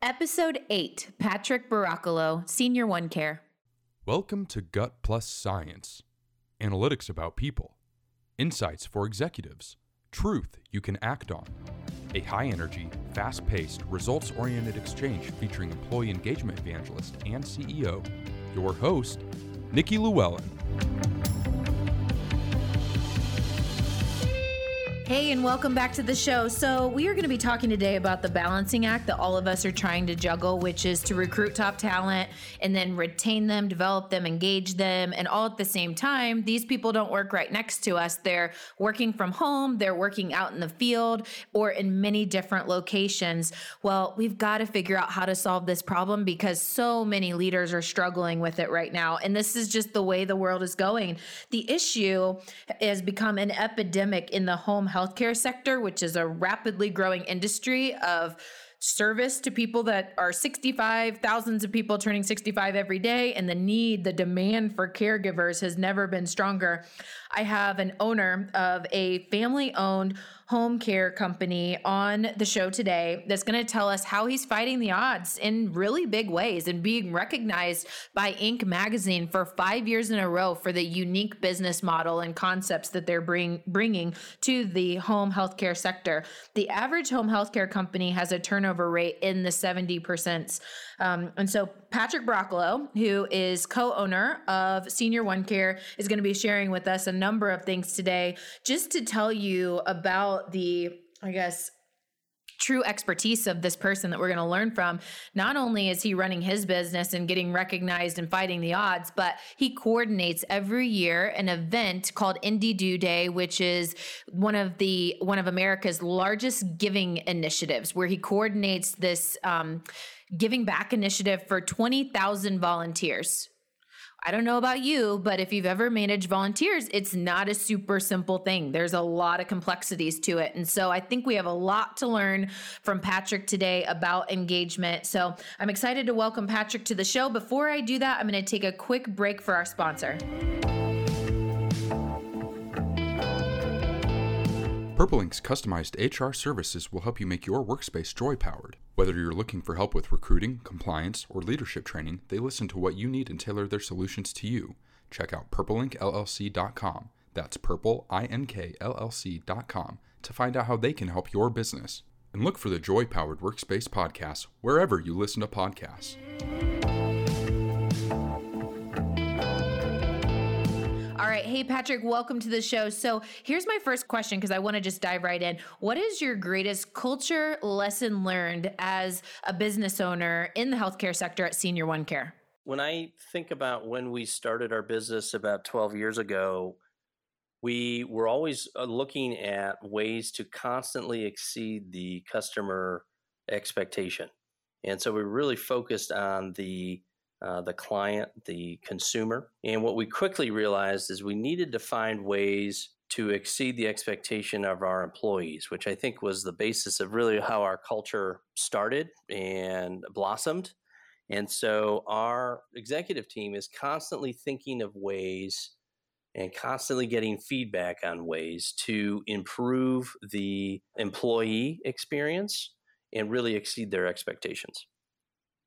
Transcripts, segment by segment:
Episode 8 Patrick Baracolo, Senior One Care. Welcome to Gut Plus Science analytics about people, insights for executives, truth you can act on. A high energy, fast paced, results oriented exchange featuring employee engagement evangelist and CEO, your host, Nikki Llewellyn. Hey, and welcome back to the show. So, we are going to be talking today about the balancing act that all of us are trying to juggle, which is to recruit top talent and then retain them, develop them, engage them. And all at the same time, these people don't work right next to us. They're working from home, they're working out in the field, or in many different locations. Well, we've got to figure out how to solve this problem because so many leaders are struggling with it right now. And this is just the way the world is going. The issue has become an epidemic in the home health healthcare sector, which is a rapidly growing industry of service to people that are 65, thousands of people turning 65 every day, and the need, the demand for caregivers has never been stronger. I have an owner of a family owned home care company on the show today that's going to tell us how he's fighting the odds in really big ways and being recognized by Inc. magazine for five years in a row for the unique business model and concepts that they're bring, bringing to the home healthcare sector. The average home healthcare company has a turnover rate in the 70%. Um, and so Patrick Baracolo, who is co-owner of Senior One Care, is going to be sharing with us a number of things today, just to tell you about the, I guess, true expertise of this person that we're going to learn from. Not only is he running his business and getting recognized and fighting the odds, but he coordinates every year an event called Indy Do Day, which is one of the one of America's largest giving initiatives, where he coordinates this. Um, giving back initiative for 20,000 volunteers. I don't know about you, but if you've ever managed volunteers, it's not a super simple thing. There's a lot of complexities to it. And so I think we have a lot to learn from Patrick today about engagement. So I'm excited to welcome Patrick to the show. Before I do that, I'm going to take a quick break for our sponsor. Purple Ink's customized HR services will help you make your workspace joy powered. Whether you're looking for help with recruiting, compliance, or leadership training, they listen to what you need and tailor their solutions to you. Check out purpleInkLLC.com. That's purpleinkllc.com to find out how they can help your business. And look for the Joy Powered Workspace podcast wherever you listen to podcasts. All right. Hey, Patrick, welcome to the show. So, here's my first question because I want to just dive right in. What is your greatest culture lesson learned as a business owner in the healthcare sector at Senior One Care? When I think about when we started our business about 12 years ago, we were always uh, looking at ways to constantly exceed the customer expectation. And so we really focused on the uh, the client, the consumer. And what we quickly realized is we needed to find ways to exceed the expectation of our employees, which I think was the basis of really how our culture started and blossomed. And so our executive team is constantly thinking of ways and constantly getting feedback on ways to improve the employee experience and really exceed their expectations.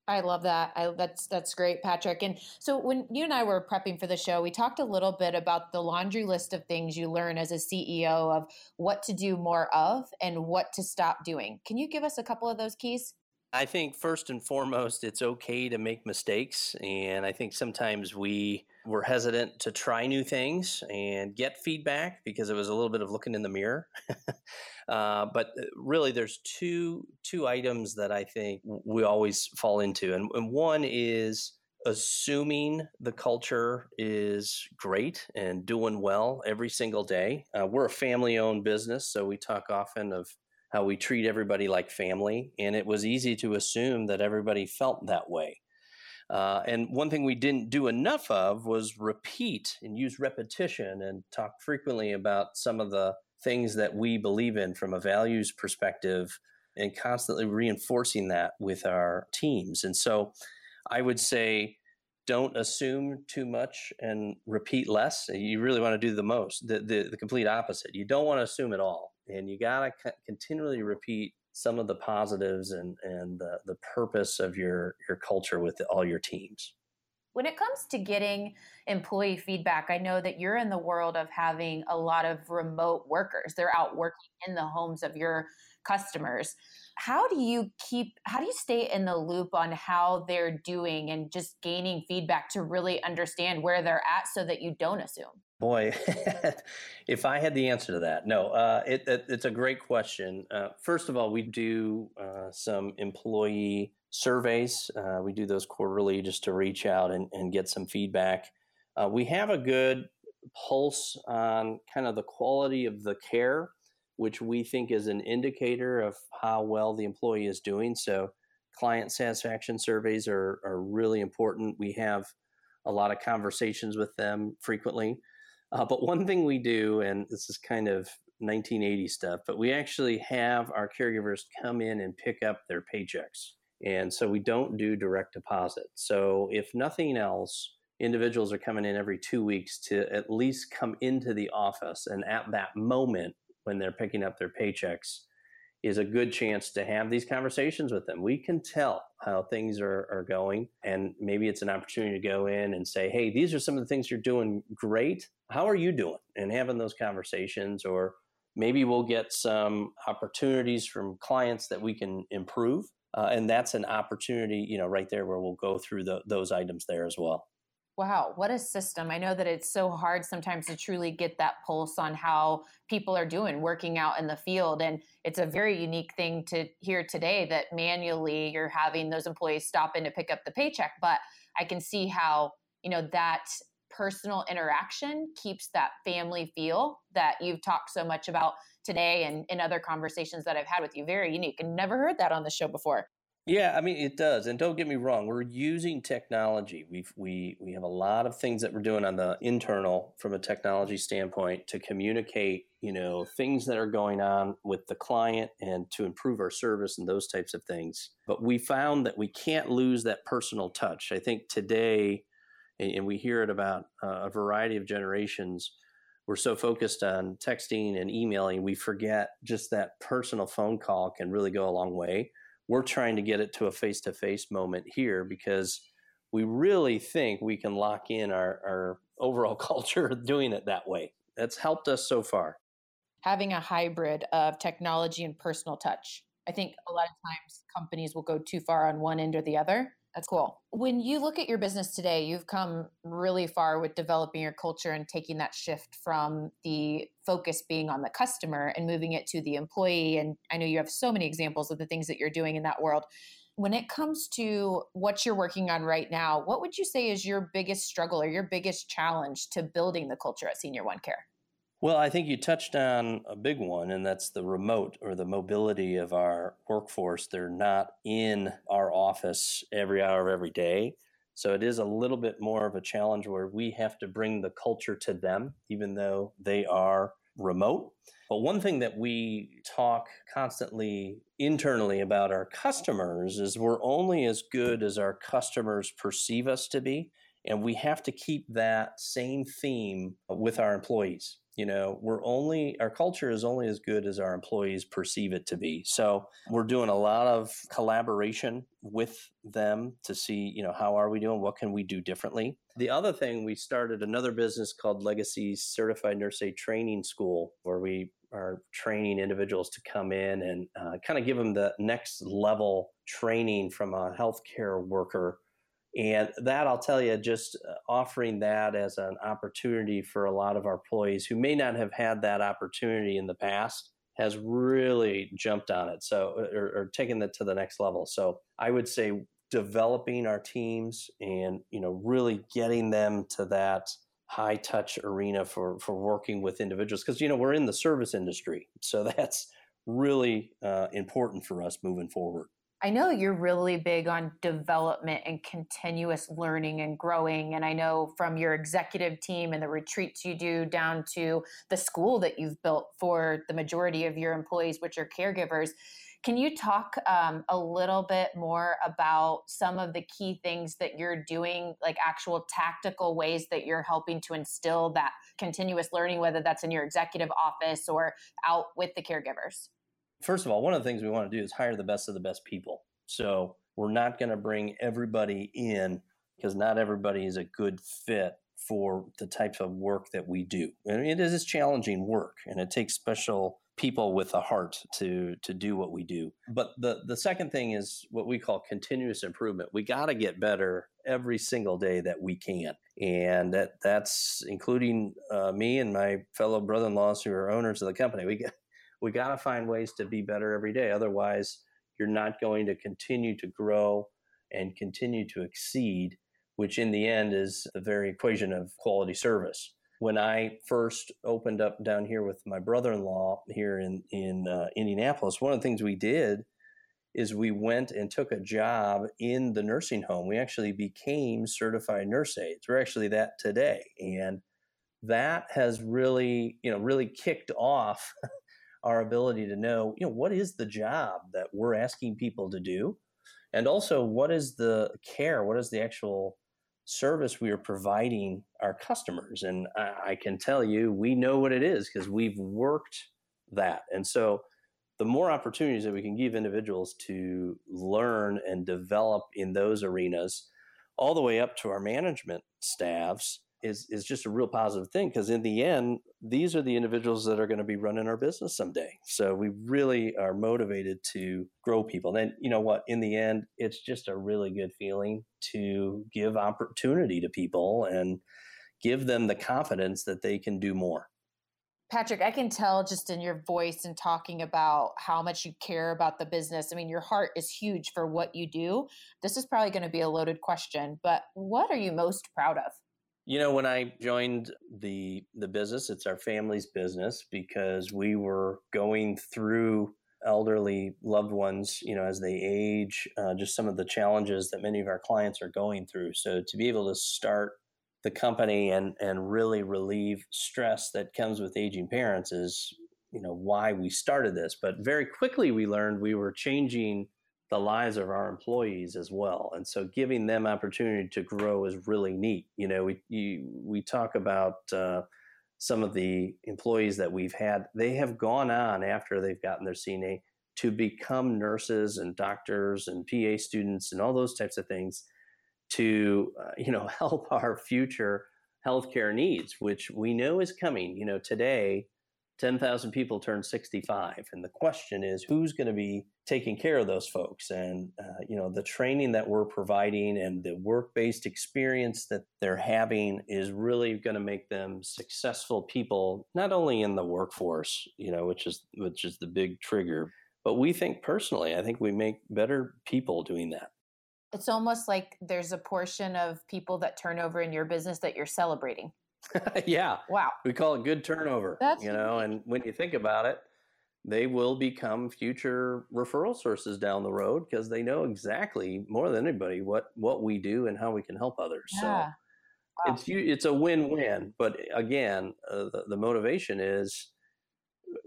I love that. I, that's that's great, Patrick. And so when you and I were prepping for the show, we talked a little bit about the laundry list of things you learn as a CEO of what to do more of and what to stop doing. Can you give us a couple of those keys? I think first and foremost, it's okay to make mistakes, and I think sometimes we were hesitant to try new things and get feedback because it was a little bit of looking in the mirror. uh, but uh, really, there's two two items that I think we always fall into, and, and one is assuming the culture is great and doing well every single day. Uh, we're a family owned business, so we talk often of how we treat everybody like family, and it was easy to assume that everybody felt that way. Uh, and one thing we didn't do enough of was repeat and use repetition and talk frequently about some of the things that we believe in from a values perspective and constantly reinforcing that with our teams. And so I would say don't assume too much and repeat less. You really want to do the most, the, the, the complete opposite. You don't want to assume at all. And you got to continually repeat some of the positives and, and the, the purpose of your, your culture with all your teams. When it comes to getting employee feedback, I know that you're in the world of having a lot of remote workers. They're out working in the homes of your customers. How do you keep, how do you stay in the loop on how they're doing and just gaining feedback to really understand where they're at so that you don't assume? Boy, if I had the answer to that, no, uh, it, it, it's a great question. Uh, first of all, we do uh, some employee surveys. Uh, we do those quarterly just to reach out and, and get some feedback. Uh, we have a good pulse on kind of the quality of the care, which we think is an indicator of how well the employee is doing. So, client satisfaction surveys are, are really important. We have a lot of conversations with them frequently. Uh, but one thing we do, and this is kind of 1980 stuff, but we actually have our caregivers come in and pick up their paychecks. And so we don't do direct deposit. So if nothing else, individuals are coming in every two weeks to at least come into the office. And at that moment, when they're picking up their paychecks, is a good chance to have these conversations with them. We can tell how things are, are going, and maybe it's an opportunity to go in and say, Hey, these are some of the things you're doing great. How are you doing? And having those conversations, or maybe we'll get some opportunities from clients that we can improve uh, and that's an opportunity, you know, right there where we'll go through the, those items there as well. Wow, what a system. I know that it's so hard sometimes to truly get that pulse on how people are doing working out in the field. And it's a very unique thing to hear today that manually you're having those employees stop in to pick up the paycheck. But I can see how, you know, that personal interaction keeps that family feel that you've talked so much about today and in other conversations that I've had with you. Very unique and never heard that on the show before. Yeah, I mean it does. And don't get me wrong, we're using technology. We've we we have a lot of things that we're doing on the internal from a technology standpoint to communicate, you know, things that are going on with the client and to improve our service and those types of things. But we found that we can't lose that personal touch. I think today and we hear it about uh, a variety of generations we're so focused on texting and emailing, we forget just that personal phone call can really go a long way. We're trying to get it to a face to face moment here because we really think we can lock in our, our overall culture doing it that way. That's helped us so far. Having a hybrid of technology and personal touch. I think a lot of times companies will go too far on one end or the other. That's cool. When you look at your business today, you've come really far with developing your culture and taking that shift from the focus being on the customer and moving it to the employee. And I know you have so many examples of the things that you're doing in that world. When it comes to what you're working on right now, what would you say is your biggest struggle or your biggest challenge to building the culture at Senior One Care? Well, I think you touched on a big one, and that's the remote or the mobility of our workforce. They're not in our office every hour of every day. So it is a little bit more of a challenge where we have to bring the culture to them, even though they are remote. But one thing that we talk constantly internally about our customers is we're only as good as our customers perceive us to be. And we have to keep that same theme with our employees you know we're only our culture is only as good as our employees perceive it to be. So we're doing a lot of collaboration with them to see you know how are we doing? What can we do differently? The other thing we started another business called legacy certified nurse aide training school where we are training individuals to come in and uh, kind of give them the next level training from a healthcare worker and that I'll tell you, just uh, offering that as an opportunity for a lot of our employees who may not have had that opportunity in the past has really jumped on it. So, or, or taken it to the next level. So, I would say developing our teams and you know really getting them to that high touch arena for for working with individuals because you know we're in the service industry, so that's really uh, important for us moving forward. I know you're really big on development and continuous learning and growing. And I know from your executive team and the retreats you do down to the school that you've built for the majority of your employees, which are caregivers. Can you talk um, a little bit more about some of the key things that you're doing, like actual tactical ways that you're helping to instill that continuous learning, whether that's in your executive office or out with the caregivers? First of all, one of the things we want to do is hire the best of the best people. So we're not going to bring everybody in because not everybody is a good fit for the types of work that we do. And it is challenging work and it takes special people with a heart to to do what we do. But the the second thing is what we call continuous improvement. We got to get better every single day that we can, and that that's including uh, me and my fellow brother-in-laws who are owners of the company. We got we got to find ways to be better every day. Otherwise, you're not going to continue to grow and continue to exceed, which in the end is the very equation of quality service when I first opened up down here with my brother-in-law here in in uh, Indianapolis, one of the things we did is we went and took a job in the nursing home. We actually became certified nurse aides. We're actually that today, and that has really you know really kicked off our ability to know you know what is the job that we're asking people to do, and also what is the care, what is the actual service we are providing our customers. And I, I can tell you, we know what it is because we've worked that. And so the more opportunities that we can give individuals to learn and develop in those arenas, all the way up to our management staffs, is is just a real positive thing because in the end these are the individuals that are going to be running our business someday so we really are motivated to grow people and you know what in the end it's just a really good feeling to give opportunity to people and give them the confidence that they can do more Patrick, I can tell just in your voice and talking about how much you care about the business. I mean, your heart is huge for what you do. This is probably going to be a loaded question, but what are you most proud of? You know, when I joined the the business, it's our family's business because we were going through elderly loved ones, you know, as they age, uh, just some of the challenges that many of our clients are going through. So to be able to start the company and and really relieve stress that comes with aging parents is, you know, why we started this. But very quickly we learned we were changing the lives of our employees as well. And so giving them opportunity to grow is really neat. You know, we you, we talk about uh, some of the employees that we've had. They have gone on after they've gotten their CNA to become nurses and doctors and PA students and all those types of things to uh, you know help our future healthcare needs, which we know is coming. You know, today 10,000 people turn 65. And the question is, who's going to be taking care of those folks? And, uh, you know, the training that we're providing and the work based experience that they're having is really going to make them successful people, not only in the workforce, you know, which is, which is the big trigger, but we think personally, I think we make better people doing that. It's almost like there's a portion of people that turn over in your business that you're celebrating. yeah. Wow. We call it good turnover. That's you know, and when you think about it, they will become future referral sources down the road because they know exactly more than anybody what what we do and how we can help others. Yeah. So wow. it's it's a win-win. But again, uh, the, the motivation is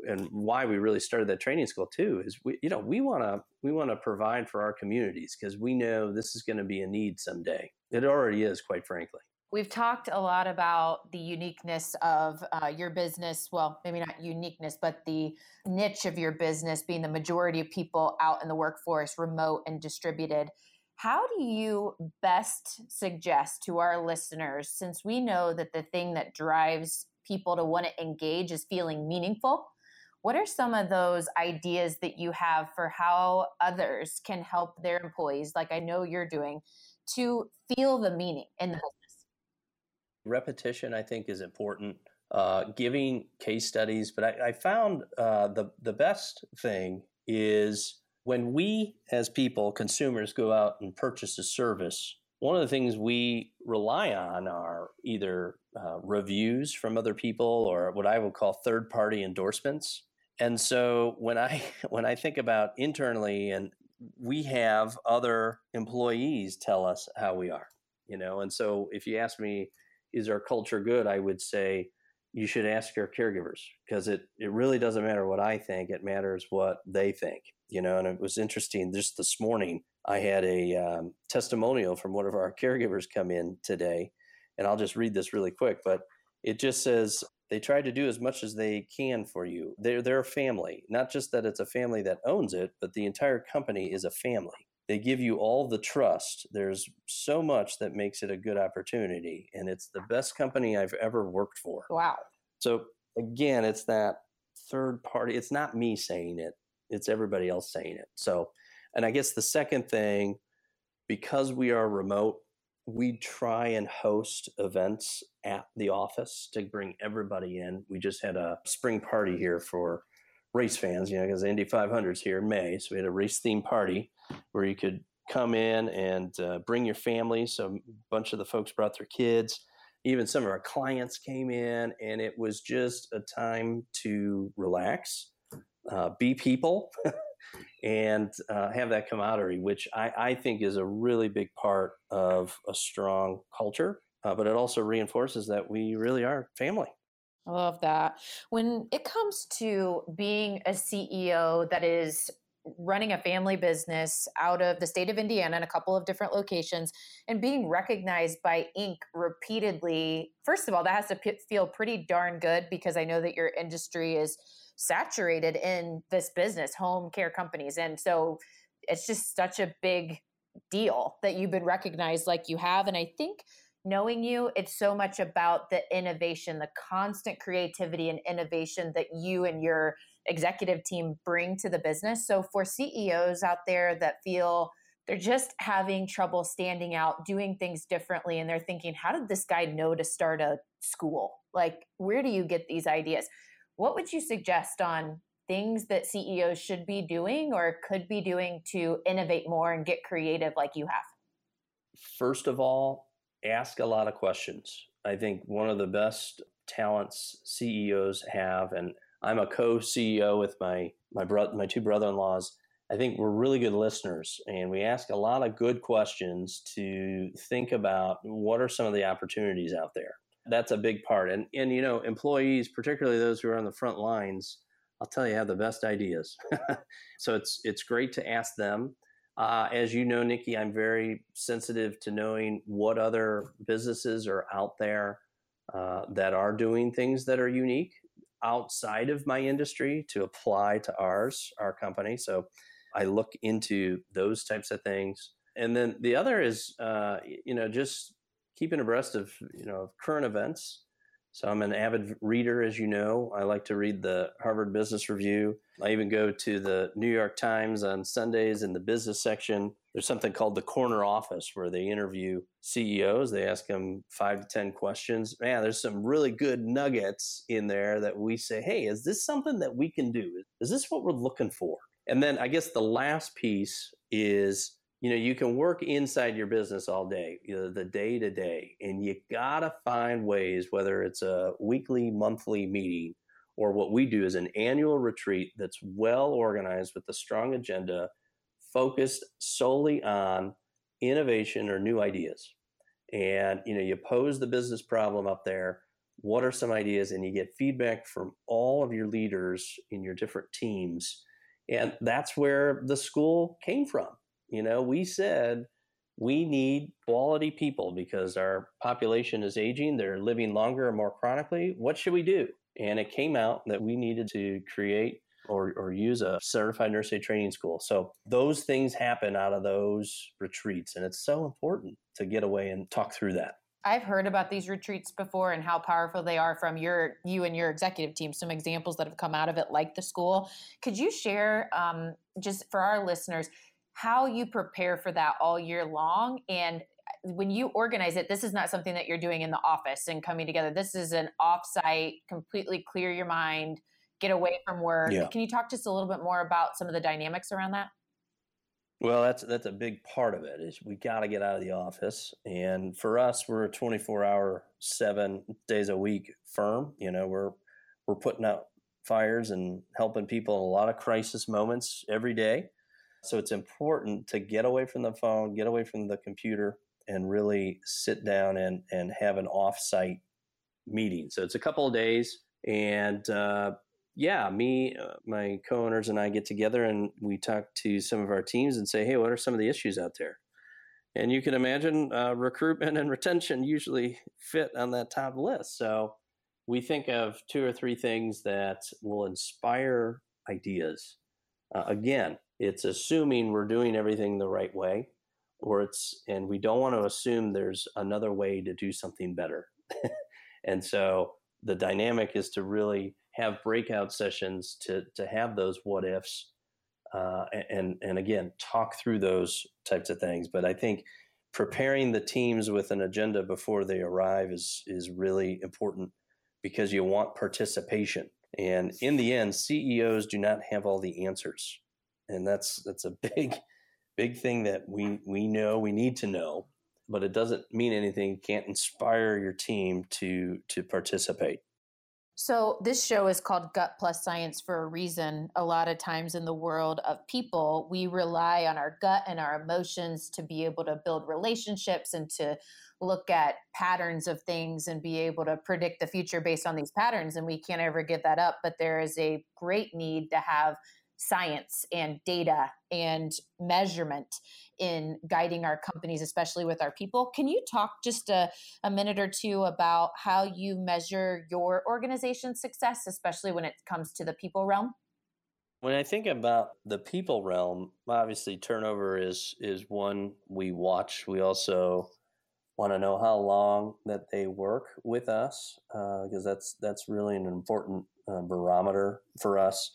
and why we really started that training school too is we you know we want to we want to provide for our communities because we know this is going to be a need someday it already is quite frankly We've talked a lot about the uniqueness of uh, your business. Well, maybe not uniqueness, but the niche of your business being the majority of people out in the workforce, remote and distributed. How do you best suggest to our listeners, since we know that the thing that drives people to want to engage is feeling meaningful? What are some of those ideas that you have for how others can help their employees, like I know you're doing, to feel the meaning in the repetition, I think, is important. Uh, giving case studies, but I, I found uh, the the best thing is when we, as people, consumers, go out and purchase a service. One of the things we rely on are either uh, reviews from other people or what I would call third party endorsements. And so when I when I think about internally and we have other employees tell us how we are, you know. And so if you ask me, is our culture good? I would say you should ask your caregivers because it, it really doesn't matter what I think. It matters what they think, you know, and it was interesting just this morning. I had a um, testimonial from one of our caregivers come in today, and I'll just read this really quick, but it just says, they try to do as much as they can for you. They're, they're a family, not just that it's a family that owns it, but the entire company is a family. They give you all the trust. There's so much that makes it a good opportunity. And it's the best company I've ever worked for. Wow. So, again, it's that third party. It's not me saying it, it's everybody else saying it. So, and I guess the second thing, because we are remote, we try and host events at the office to bring everybody in. We just had a spring party here for race fans, you know, because the Indy 500's here in May. So we had a race theme party where you could come in and uh, bring your family. So a bunch of the folks brought their kids. Even some of our clients came in, and it was just a time to relax, uh, be people, and uh, have that camaraderie, which I, I, think is a really big part of a strong culture. Uh, but it also reinforces that we really are family. I love that. When it comes to being a CEO that is running a family business out of the state of Indiana in a couple of different locations and being recognized by Inc. repeatedly, first of all, that has to p- feel pretty darn good because I know that your industry is saturated in this business, home care companies. And so it's just such a big deal that you've been recognized like you have. And I think knowing you, it's so much about the innovation, the constant creativity and innovation that you and your executive team bring to the business. So for CEOs out there that feel they're just having trouble standing out, doing things differently, and they're thinking, how did this guy know to start a school? Like, where do you get these ideas? What would you suggest on things that CEOs should be doing or could be doing to innovate more and get creative like you have? First of all, ask a lot of questions. I think one of the best talents CEOs have, and I'm a co-CEO with my my my two brother-in-laws. I think we're really good listeners, and we ask a lot of good questions to think about what are some of the opportunities out there. That's a big part, and and you know, employees, particularly those who are on the front lines, I'll tell you, have the best ideas. so it's it's great to ask them. Uh, as you know, Nikki, I'm very sensitive to knowing what other businesses are out there uh, that are doing things that are unique outside of my industry to apply to ours, our company. So I look into those types of things. And then the other is, uh, you know, just keeping abreast of, you know, of current events so I'm an avid reader, as you know. I like to read the Harvard Business Review. I even go to the New York Times on Sundays in the business section. There's something called the corner office where they interview CEOs. They ask them five to 10 questions. Man, there's some really good nuggets in there that we say, hey, is this something that we can do? Is this what we're looking for? And then I guess the last piece is you know you can work inside your business all day you know, the day to day and you gotta find ways whether it's a weekly monthly meeting or what we do is an annual retreat that's well organized with a strong agenda focused solely on innovation or new ideas. And you know you pose the business problem up there. What are some ideas? And you get feedback from all of your leaders in your different teams. And that's where the school came from. You know, we said we need quality people because our population is aging, they're living longer and more chronically. What should we do? And it came out that we needed to create or, or use a certified nurse aide training school. So those things happen out of those retreats. And it's so important to get away and talk through that. I've heard about these retreats before and how powerful they are from your you and your executive team. Some examples that have come out of it, like the school. Could you share, um, just for our listeners, how you prepare for that all year long and uh, when you organize it this is not something that you're doing in the office and coming together this is an offsite completely clear your mind get away from work yeah. can you talk just a little bit more about some of the dynamics around that well that's that's a big part of it is we got to get out of the office and for us we're a 24 hour 7 days a week firm you know we're we're putting out fires and helping people in a lot of crisis moments every day so it's important to get away from the phone, get away from the computer, and really sit down and, and have an offsite meeting. So it's a couple of days. And uh, yeah, me, uh, my co owners, and I get together and we talk to some of our teams and say, hey, what are some of the issues out there? And you can imagine uh, recruitment and retention usually fit on that top list. So we think of two or three things that will inspire ideas. Uh, again, it's assuming we're doing everything the right way, or it's, and we don't want to assume there's another way to do something better. and so the dynamic is to really have breakout sessions to to have those what ifs, uh, and and again talk through those types of things. But I think preparing the teams with an agenda before they arrive is is really important because you want participation. And in the end, CEOs do not have all the answers, and that's that's a big big thing that we we know we need to know but it doesn't mean anything you can't inspire your team to to participate so, this show is called Gut Plus Science for a reason. A lot of times in the world of people, we rely on our gut and our emotions to be able to build relationships and to look at patterns of things and be able to predict the future based on these patterns. And we can't ever give that up. But there is a great need to have science and data and measurement in guiding our companies, especially with our people. Can you talk just a, a minute or two about how you measure your organization's success, especially when it comes to the people realm? When I think about the people realm, obviously turnover is is one we watch. We also want to know how long that they work with us because uh, that's that's really an important uh, barometer for us.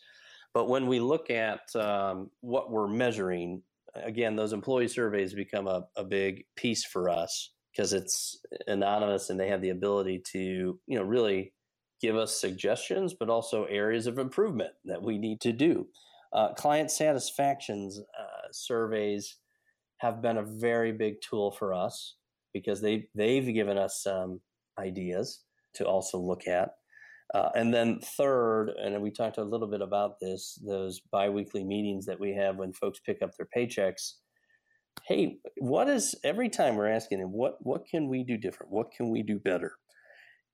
But when we look at um, what we're measuring, again, those employee surveys become a, a big piece for us because it's anonymous and they have the ability to, you know, really give us suggestions, but also areas of improvement that we need to do. Uh, client satisfactions uh, surveys have been a very big tool for us because they they've given us some ideas to also look at. Uh, and then third, and we talked a little bit about this, those biweekly meetings that we have when folks pick up their paychecks. Hey, what is every time we're asking them, what what can we do different? What can we do better?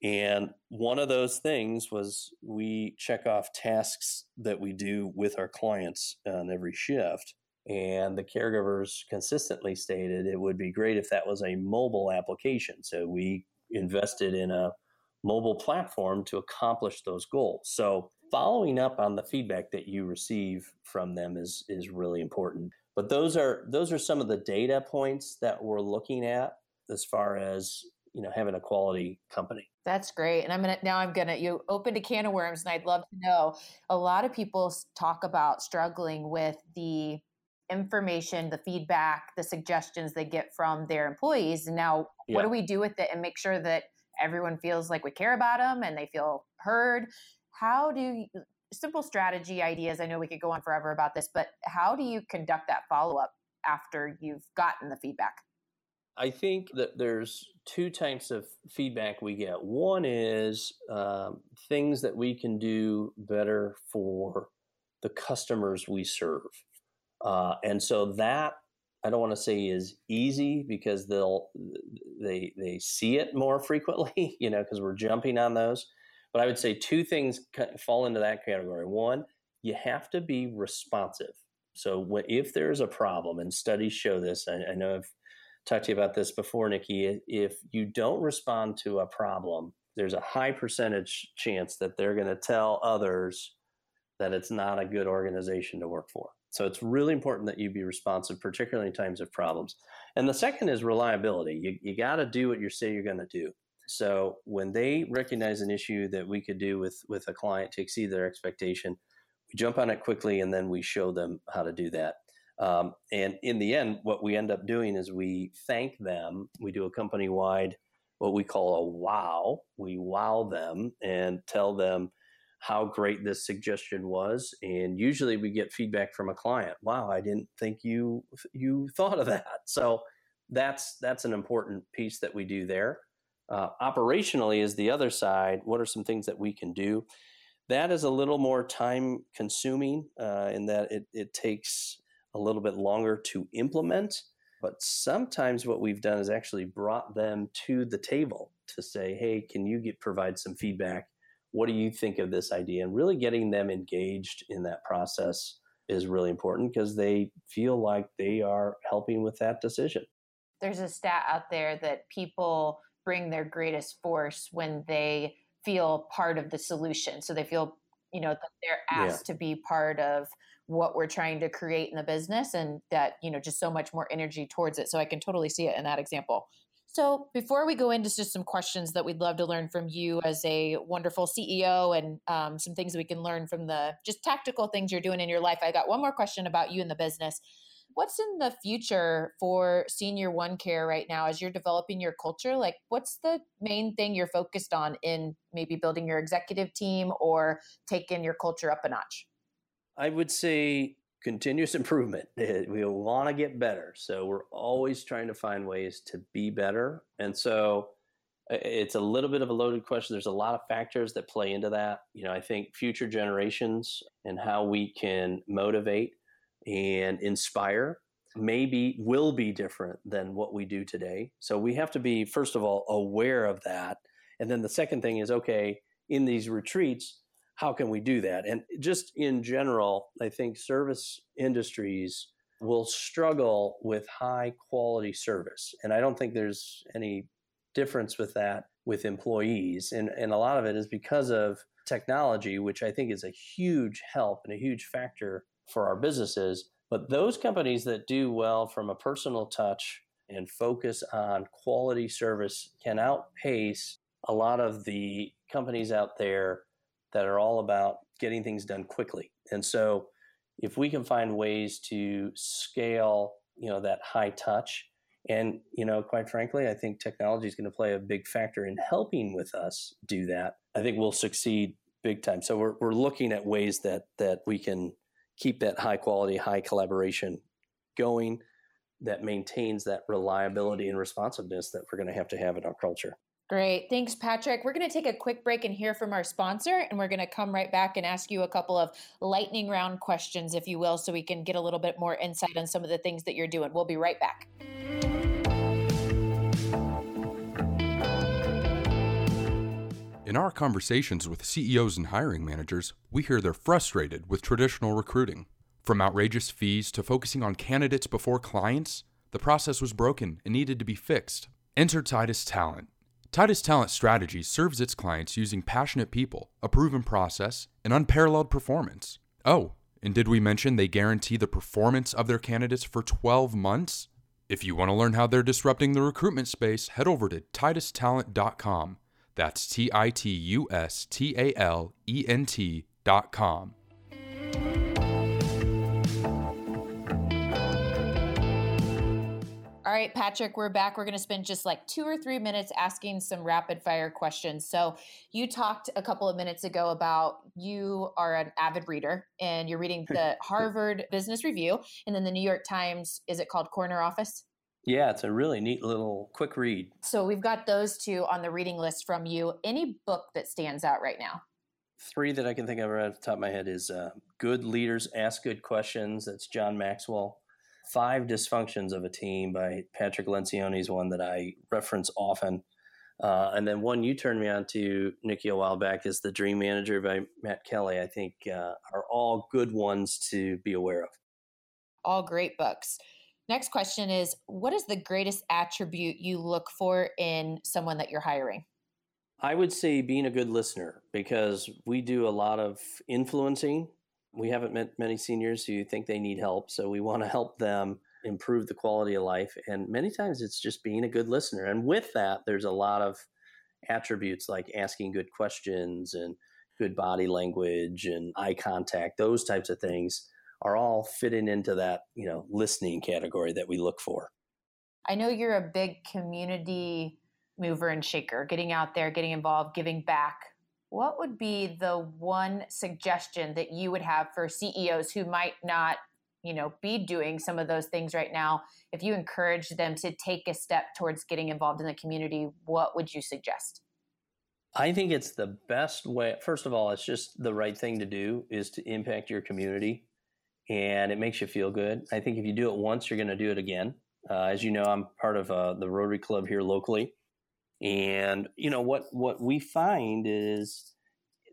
And one of those things was we check off tasks that we do with our clients on every shift. And the caregivers consistently stated it would be great if that was a mobile application. So we invested in a mobile platform to accomplish those goals. So following up on the feedback that you receive from them is is really important. But those are those are some of the data points that we're looking at as far as you know having a quality company. That's great. And I'm gonna now I'm gonna you opened a can of worms and I'd love to know. A lot of people talk about struggling with the information, the feedback, the suggestions they get from their employees. And now yeah. what do we do with it and make sure that everyone feels like we care about them and they feel heard. How do you, simple strategy ideas? I know we could go on forever about this, but how do you conduct that follow up after you've gotten the feedback? I think that there's two types of feedback we get. One is um, things that we can do better for the customers we serve. Uh, and so that I don't want to say is easy because they'll they they see it more frequently, you know, because we're jumping on those. But I would say two things fall into that category. One, you have to be responsive. So if there's a problem, and studies show this, I, I know I've talked to you about this before, Nikki. If you don't respond to a problem, there's a high percentage chance that they're going to tell others that it's not a good organization to work for. So it's really important that you be responsive, particularly in times of problems. And the second is reliability. You, you got to do what you say you're going to do. So when they recognize an issue that we could do with, with a client to exceed their expectation, we jump on it quickly and then we show them how to do that. Um, and in the end, what we end up doing is we thank them. We do a company wide, what we call a wow. We wow them and tell them how great this suggestion was and usually we get feedback from a client wow i didn't think you you thought of that. So that's that's an important piece that we do there. Uh, operationally is the other side what are some things that we can do? That is a little more time consuming uh, in that it, it takes a little bit longer to implement but sometimes what we've done is actually brought them to the table to say hey can you get provide some feedback what do you think of this idea? And really getting them engaged in that process is really important because they feel like they are helping with that decision. There's a stat out there that people bring their greatest force when they feel part of the solution. So they feel, you know, that they're asked yeah. to be part of what we're trying to create in the business and that, you know, just so much more energy towards it. So I can totally see it in that example. So, before we go into just some questions that we'd love to learn from you as a wonderful CEO and um, some things we can learn from the just tactical things you're doing in your life, I got one more question about you and the business. What's in the future for Senior One Care right now as you're developing your culture? Like, what's the main thing you're focused on in maybe building your executive team or taking your culture up a notch? I would say continuous improvement. Eh, we want to get better. So we're always trying to find ways to be better. And so it's a little bit of a loaded question. There's a lot of factors that play into that. You know, I think future generations and how we can motivate and inspire maybe will be different than what we do today. So we have to be, first of all, aware of that. And then the second thing is okay, in these retreats, how can we do that? And just in general, I think service industries will struggle with high quality service. And I don't think there's any difference with that with employees. And, and a lot of it is because of technology, which I think is a huge help and a huge factor for our businesses. But those companies that do well from a personal touch and focus on quality service can outpace a lot of the companies out there that are all about getting things done quickly. And so if we can find ways to scale, you know, that high touch and, you know, quite frankly, I think technology is going to play a big factor in helping with us do that. I think we'll succeed big time. So we're, we're looking at ways that that we can keep that high quality, high collaboration going that maintains that reliability and responsiveness that we're going to have to have in our culture. Great. Thanks, Patrick. We're going to take a quick break and hear from our sponsor, and we're going to come right back and ask you a couple of lightning round questions, if you will, so we can get a little bit more insight on some of the things that you're doing. We'll be right back. In our conversations with CEOs and hiring managers, we hear they're frustrated with traditional recruiting. From outrageous fees to focusing on candidates before clients, the process was broken and needed to be fixed. Enter Titus Talent Titus Talent Strategy serves its clients using passionate people, a proven process, and unparalleled performance. Oh, and did we mention they guarantee the performance of their candidates for 12 months? If you want to learn how they're disrupting the recruitment space, head over to titustalent.com. That's T I T U S T A L E N T.com. right, Patrick, we're back. We're going to spend just like two or three minutes asking some rapid fire questions. So, you talked a couple of minutes ago about you are an avid reader and you're reading the Harvard Business Review and then the New York Times. Is it called Corner Office? Yeah, it's a really neat little quick read. So, we've got those two on the reading list from you. Any book that stands out right now? Three that I can think of right off the top of my head is uh, Good Leaders Ask Good Questions. That's John Maxwell Five Dysfunctions of a Team by Patrick Lencioni is one that I reference often. Uh, and then one you turned me on to, Nikki, a while back is The Dream Manager by Matt Kelly. I think uh, are all good ones to be aware of. All great books. Next question is What is the greatest attribute you look for in someone that you're hiring? I would say being a good listener because we do a lot of influencing we haven't met many seniors who think they need help, so we want to help them improve the quality of life. And many times it's just being a good listener. And with that, there's a lot of attributes like asking good questions and good body language and eye contact, those types of things are all fitting into that, you know, listening category that we look for. I know you're a big community mover and shaker, getting out there, getting involved, giving back what would be the one suggestion that you would have for CEOs who might not, you know, be doing some of those things right now? If you encourage them to take a step towards getting involved in the community, what would you suggest? I think it's the best way. First of all, it's just the right thing to do is to impact your community and it makes you feel good. I think if you do it once, you're going to do it again. Uh, as you know, I'm part of uh, the Rotary Club here locally. And you know what what we find is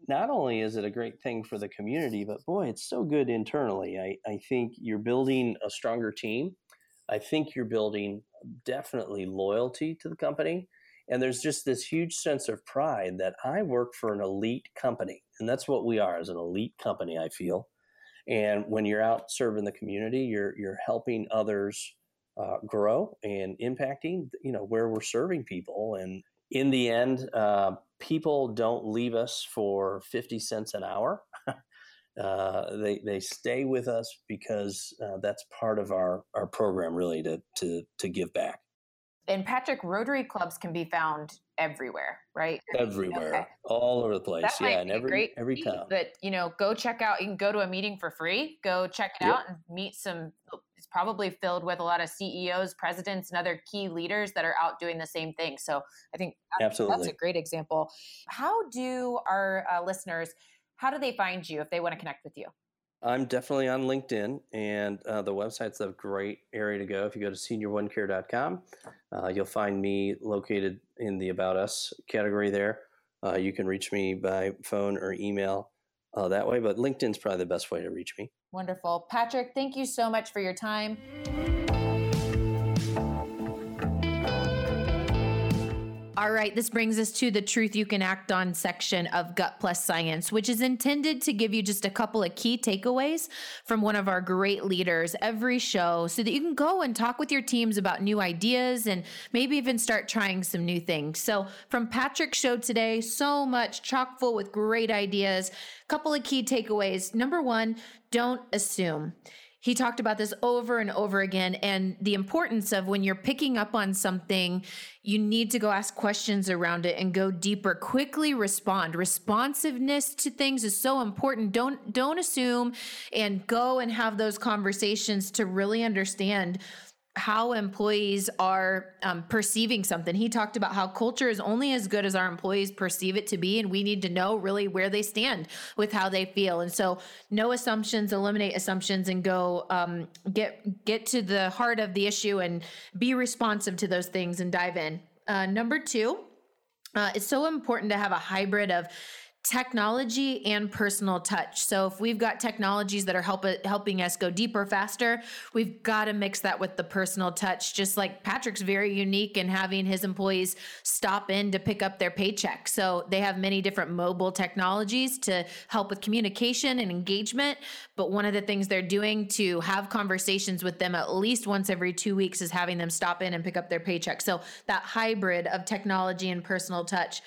not only is it a great thing for the community, but boy, it's so good internally. I, I think you're building a stronger team. I think you're building definitely loyalty to the company. And there's just this huge sense of pride that I work for an elite company. And that's what we are as an elite company, I feel. And when you're out serving the community, you're, you're helping others uh, grow and impacting, you know, where we're serving people. And in the end, uh, people don't leave us for 50 cents an hour. uh, they, they stay with us because uh, that's part of our, our program really to, to, to give back and Patrick Rotary clubs can be found everywhere, right? Everywhere, okay. all over the place. That yeah, and every great every town. But you know, go check out. You can go to a meeting for free. Go check it yep. out and meet some. Probably filled with a lot of CEOs, presidents, and other key leaders that are out doing the same thing. So I think that's, absolutely that's a great example. How do our uh, listeners? How do they find you if they want to connect with you? I'm definitely on LinkedIn, and uh, the website's a great area to go. If you go to senioronecare.com, uh, you'll find me located in the About Us category there. Uh, you can reach me by phone or email uh, that way, but LinkedIn's probably the best way to reach me. Wonderful. Patrick, thank you so much for your time. All right, this brings us to the truth you can act on section of Gut Plus Science, which is intended to give you just a couple of key takeaways from one of our great leaders every show so that you can go and talk with your teams about new ideas and maybe even start trying some new things. So, from Patrick's show today, so much chock full with great ideas. Couple of key takeaways. Number one, don't assume he talked about this over and over again and the importance of when you're picking up on something you need to go ask questions around it and go deeper. Quickly respond. Responsiveness to things is so important. Don't don't assume and go and have those conversations to really understand how employees are um, perceiving something. He talked about how culture is only as good as our employees perceive it to be, and we need to know really where they stand with how they feel. And so, no assumptions, eliminate assumptions, and go um, get get to the heart of the issue and be responsive to those things and dive in. Uh, number two, uh, it's so important to have a hybrid of technology and personal touch. So if we've got technologies that are help, helping us go deeper faster, we've got to mix that with the personal touch. Just like Patrick's very unique in having his employees stop in to pick up their paycheck. So they have many different mobile technologies to help with communication and engagement. But one of the things they're doing to have conversations with them at least once every two weeks is having them stop in and pick up their paycheck. So that hybrid of technology and personal touch.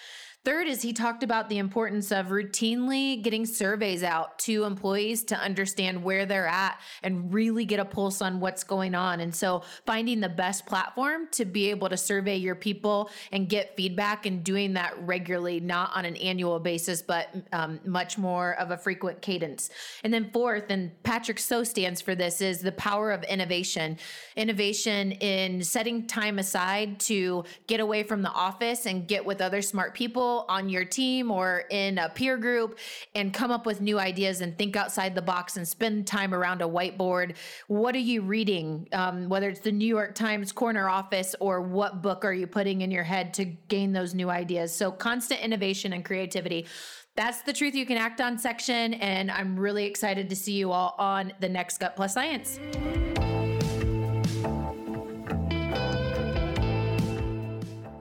Third is he talked about the importance of routinely getting surveys out to employees to understand where they're at and really get a pulse on what's going on. And so finding the best platform to be able to survey your people and get feedback and doing that regularly, not on an annual basis, but um, much more of a frequent cadence. And then fourth, and Patrick so stands for this, is the power of innovation. Innovation in setting time aside to get away from the office and get with other smart on your team or in a peer group and come up with new ideas and think outside the box and spend time around a whiteboard. What are you reading? Um, whether it's the New York Times corner office or what book are you putting in your head to gain those new ideas? So, constant innovation and creativity. That's the truth you can act on section. And I'm really excited to see you all on the next Gut Plus Science.